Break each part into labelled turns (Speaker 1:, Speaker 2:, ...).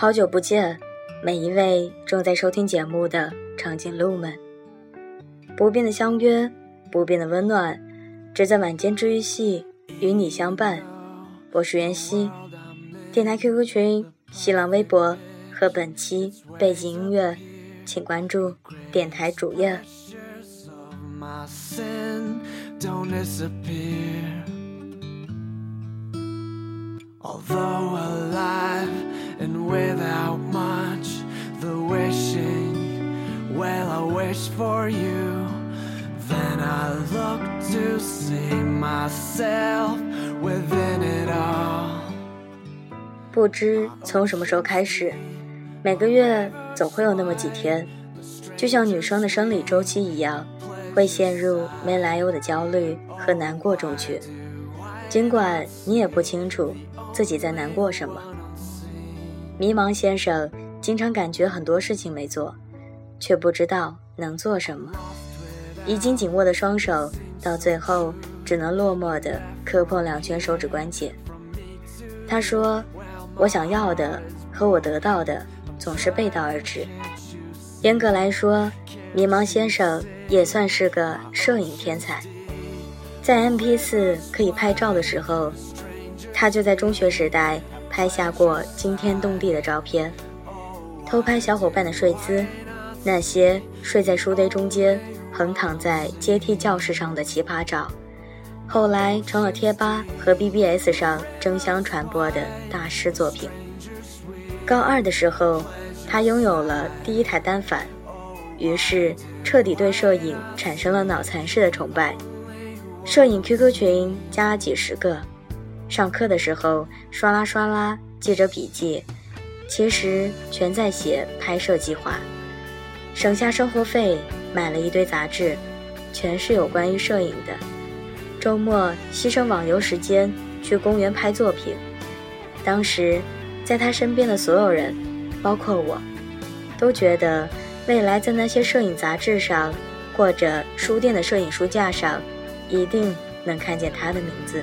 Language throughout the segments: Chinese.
Speaker 1: 好久不见，每一位正在收听节目的长颈鹿们。不变的相约，不变的温暖，只在晚间治愈系与你相伴。我是袁熙，电台 QQ 群、新浪微博和本期背景音乐，请关注电台主页。Although alive and without much, the wishing, well, I wish for you. Then I look to see myself within it all. 不知从什么时候开始，每个月总会有那么几天，就像女生的生理周期一样，会陷入没来由的焦虑和难过中去。尽管你也不清楚自己在难过什么，迷茫先生经常感觉很多事情没做，却不知道能做什么。已经紧握的双手，到最后只能落寞地磕碰两圈手指关节。他说：“我想要的和我得到的总是背道而驰。”严格来说，迷茫先生也算是个摄影天才。在 MP 四可以拍照的时候，他就在中学时代拍下过惊天动地的照片，偷拍小伙伴的睡姿，那些睡在书堆中间、横躺在阶梯教室上的奇葩照，后来成了贴吧和 BBS 上争相传播的大师作品。高二的时候，他拥有了第一台单反，于是彻底对摄影产生了脑残式的崇拜。摄影 QQ 群加了几十个，上课的时候刷啦刷啦记着笔记，其实全在写拍摄计划。省下生活费买了一堆杂志，全是有关于摄影的。周末牺牲网游时间去公园拍作品。当时，在他身边的所有人，包括我，都觉得未来在那些摄影杂志上，或者书店的摄影书架上。一定能看见他的名字。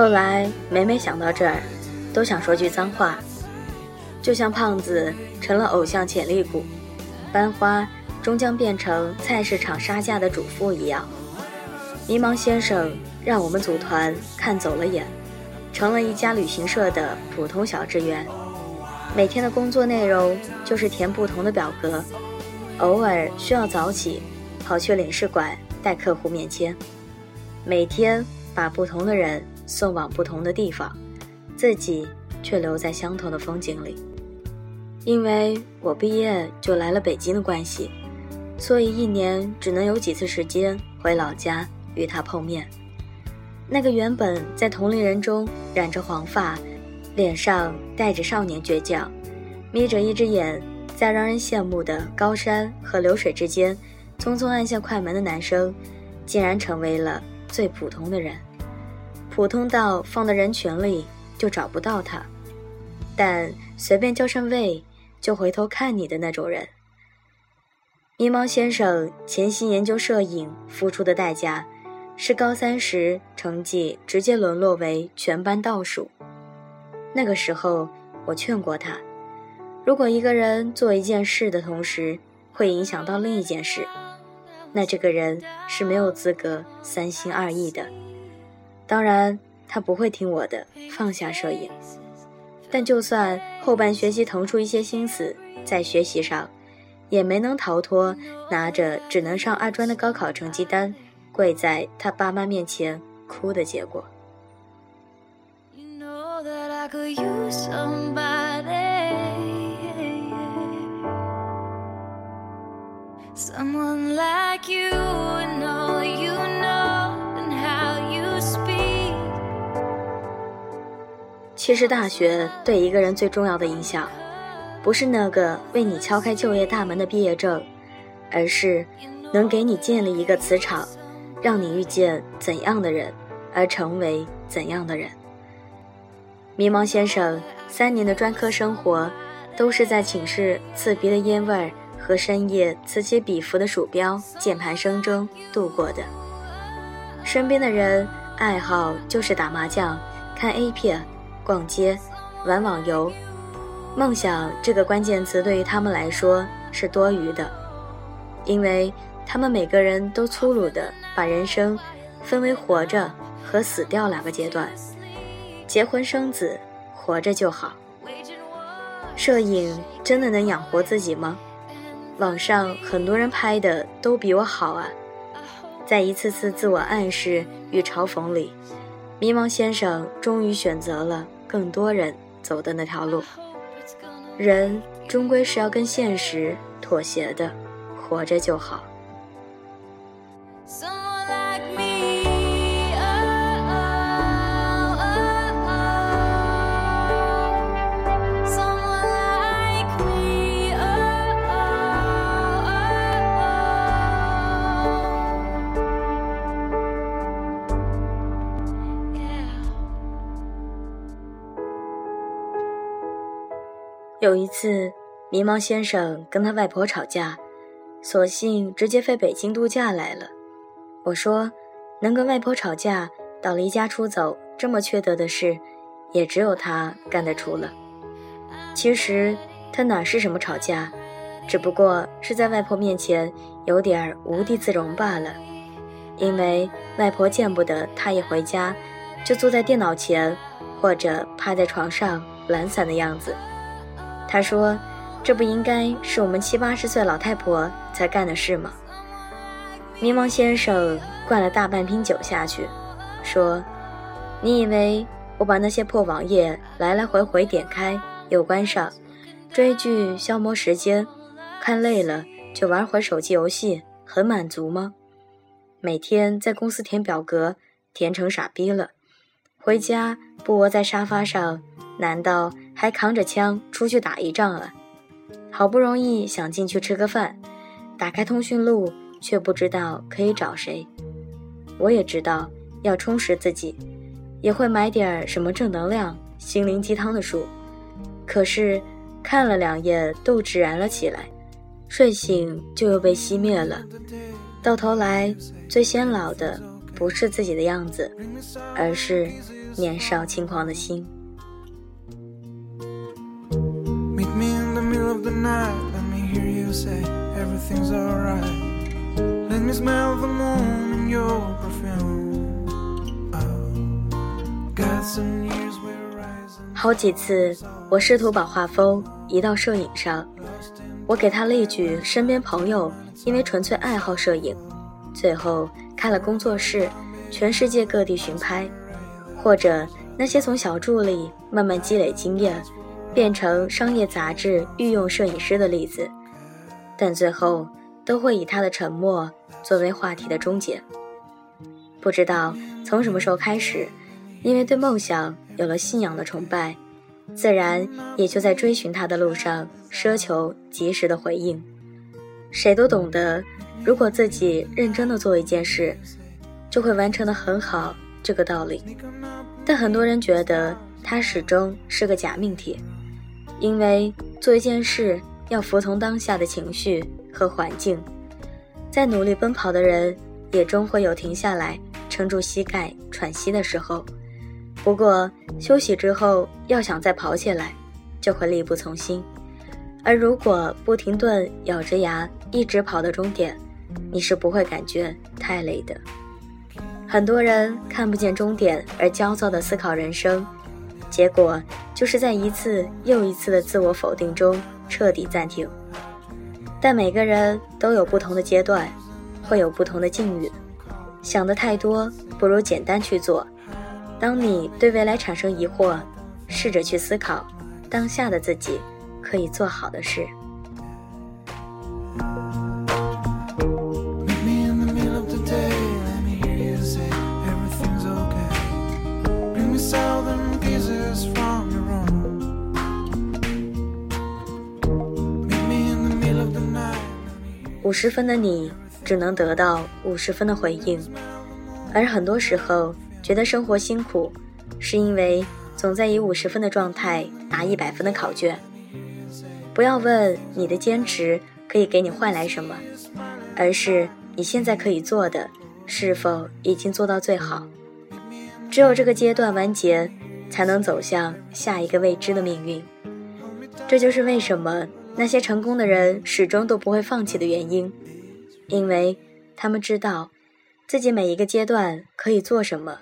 Speaker 1: 后来每每想到这儿，都想说句脏话，就像胖子成了偶像潜力股，班花。终将变成菜市场杀价的主妇一样。迷茫先生让我们组团看走了眼，成了一家旅行社的普通小职员。每天的工作内容就是填不同的表格，偶尔需要早起跑去领事馆带客户面签。每天把不同的人送往不同的地方，自己却留在相同的风景里。因为我毕业就来了北京的关系。所以一年只能有几次时间回老家与他碰面。那个原本在同龄人中染着黄发，脸上带着少年倔强，眯着一只眼在让人羡慕的高山和流水之间匆匆按下快门的男生，竟然成为了最普通的人，普通到放到人群里就找不到他，但随便叫声喂，就回头看你的那种人。迷茫先生潜心研究摄影，付出的代价是高三时成绩直接沦落为全班倒数。那个时候，我劝过他，如果一个人做一件事的同时会影响到另一件事，那这个人是没有资格三心二意的。当然，他不会听我的，放下摄影。但就算后半学期腾出一些心思在学习上，也没能逃脱拿着只能上二专的高考成绩单，跪在他爸妈面前哭的结果。
Speaker 2: you know that i could use somebody someone like you and all you need。
Speaker 1: 其实大学对一个人最重要的影响。不是那个为你敲开就业大门的毕业证，而是能给你建立一个磁场，让你遇见怎样的人，而成为怎样的人。迷茫先生三年的专科生活，都是在寝室刺鼻的烟味和深夜此起彼伏的鼠标键盘声中度过的。身边的人爱好就是打麻将、看 A 片、逛街、玩网游。梦想这个关键词对于他们来说是多余的，因为他们每个人都粗鲁地把人生分为活着和死掉两个阶段。结婚生子，活着就好。摄影真的能养活自己吗？网上很多人拍的都比我好啊。在一次次自我暗示与嘲讽里，迷茫先生终于选择了更多人走的那条路。人终归是要跟现实妥协的，活着就好。有一次，迷茫先生跟他外婆吵架，索性直接飞北京度假来了。我说，能跟外婆吵架到离家出走这么缺德的事，也只有他干得出了。其实他哪是什么吵架，只不过是在外婆面前有点无地自容罢了。因为外婆见不得他一回家就坐在电脑前，或者趴在床上懒散的样子。他说：“这不应该是我们七八十岁老太婆才干的事吗？”迷茫先生灌了大半瓶酒下去，说：“你以为我把那些破网页来来回回点开又关上，追剧消磨时间，看累了就玩会手机游戏，很满足吗？每天在公司填表格，填成傻逼了，回家不窝在沙发上。”难道还扛着枪出去打一仗了？好不容易想进去吃个饭，打开通讯录却不知道可以找谁。我也知道要充实自己，也会买点什么正能量、心灵鸡汤的书。可是看了两页，斗志燃了起来，睡醒就又被熄灭了。到头来，最先老的不是自己的样子，而是年少轻狂的心。Me
Speaker 3: in the middle of the night. Let me hear you say everything's alright. Let me smell the moon in your perfume. Oh, got some years we're rise
Speaker 1: 好几次，我试图把画风移到摄影上。我给他了一句身边朋友，因为纯粹爱好摄影，最后开了工作室，全世界各地巡拍，或者那些从小助理慢慢积累经验，变成商业杂志御用摄影师的例子，但最后都会以他的沉默作为话题的终结。不知道从什么时候开始，因为对梦想有了信仰的崇拜，自然也就在追寻他的路上奢求及时的回应。谁都懂得，如果自己认真的做一件事，就会完成的很好这个道理。但很多人觉得他始终是个假命题。因为做一件事要服从当下的情绪和环境，在努力奔跑的人也终会有停下来撑住膝盖喘息的时候。不过休息之后要想再跑起来，就会力不从心。而如果不停顿咬着牙一直跑到终点，你是不会感觉太累的。很多人看不见终点而焦躁地思考人生。结果就是在一次又一次的自我否定中彻底暂停。但每个人都有不同的阶段，会有不同的境遇。想的太多，不如简单去做。当你对未来产生疑惑，试着去思考当下的自己可以做好的事。五十分的你只能得到五十分的回应，而很多时候觉得生活辛苦，是因为总在以五十分的状态答一百分的考卷。不要问你的坚持可以给你换来什么，而是你现在可以做的是否已经做到最好。只有这个阶段完结，才能走向下一个未知的命运。这就是为什么那些成功的人始终都不会放弃的原因，因为他们知道自己每一个阶段可以做什么，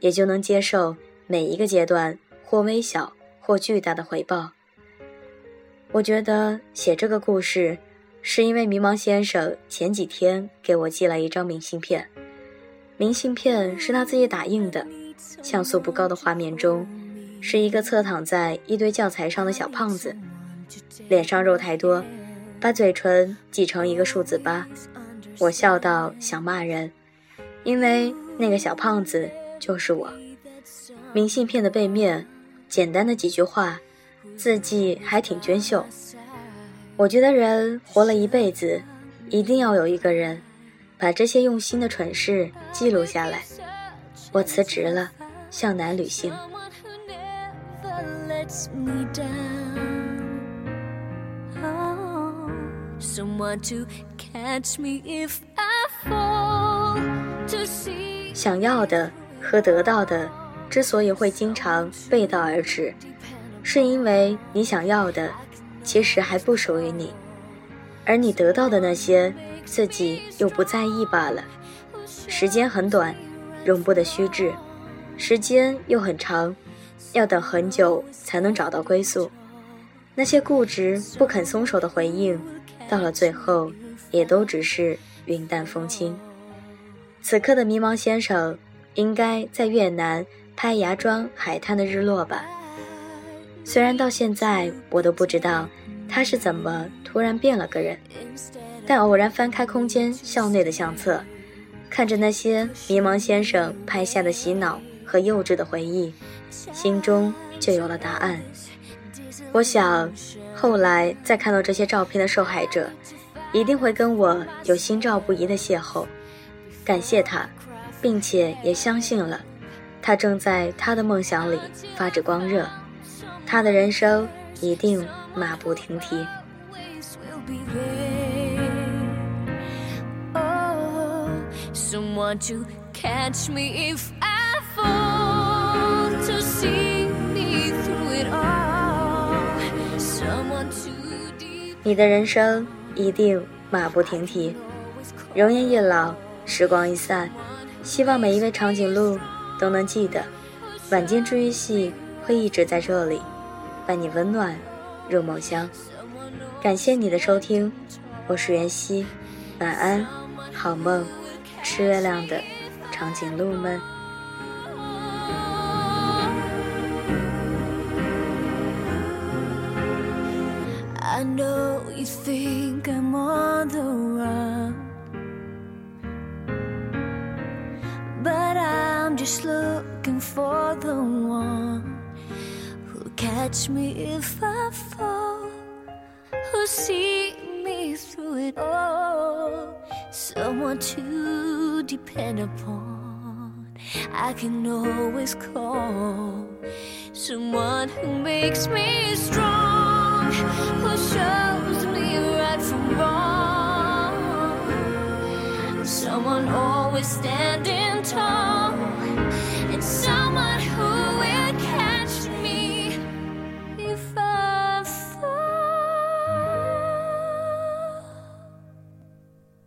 Speaker 1: 也就能接受每一个阶段或微小或巨大的回报。我觉得写这个故事，是因为迷茫先生前几天给我寄了一张明信片。明信片是他自己打印的，像素不高的画面中，是一个侧躺在一堆教材上的小胖子，脸上肉太多，把嘴唇挤成一个数字八。我笑到想骂人，因为那个小胖子就是我。明信片的背面，简单的几句话。字迹还挺娟秀。我觉得人活了一辈子，一定要有一个人，把这些用心的蠢事记录下来。我辞职了，向南旅行。So want to catch me if i fall to see 想要的和得到的，之所以会经常背道而驰。是因为你想要的，其实还不属于你，而你得到的那些，自己又不在意罢了。时间很短，容不得虚掷；时间又很长，要等很久才能找到归宿。那些固执不肯松手的回应，到了最后，也都只是云淡风轻。此刻的迷茫先生，应该在越南拍芽庄海滩的日落吧。虽然到现在我都不知道他是怎么突然变了个人，但偶然翻开空间校内的相册，看着那些迷茫先生拍下的洗脑和幼稚的回忆，心中就有了答案。我想，后来再看到这些照片的受害者，一定会跟我有心照不移的邂逅，感谢他，并且也相信了，他正在他的梦想里发着光热。他的人生一定马不停蹄。你的人生一定马不停蹄。容颜一老，时光一散，希望每一位长颈鹿都能记得，晚间治愈系会一直在这里。伴你温暖入梦乡，感谢你的收听，我是袁熙，晚安，好梦，吃月亮的长颈鹿们。Catch me if I fall, who'll see me through it all, someone to depend upon. I can always call someone who makes me strong, who shows someone always standing tall.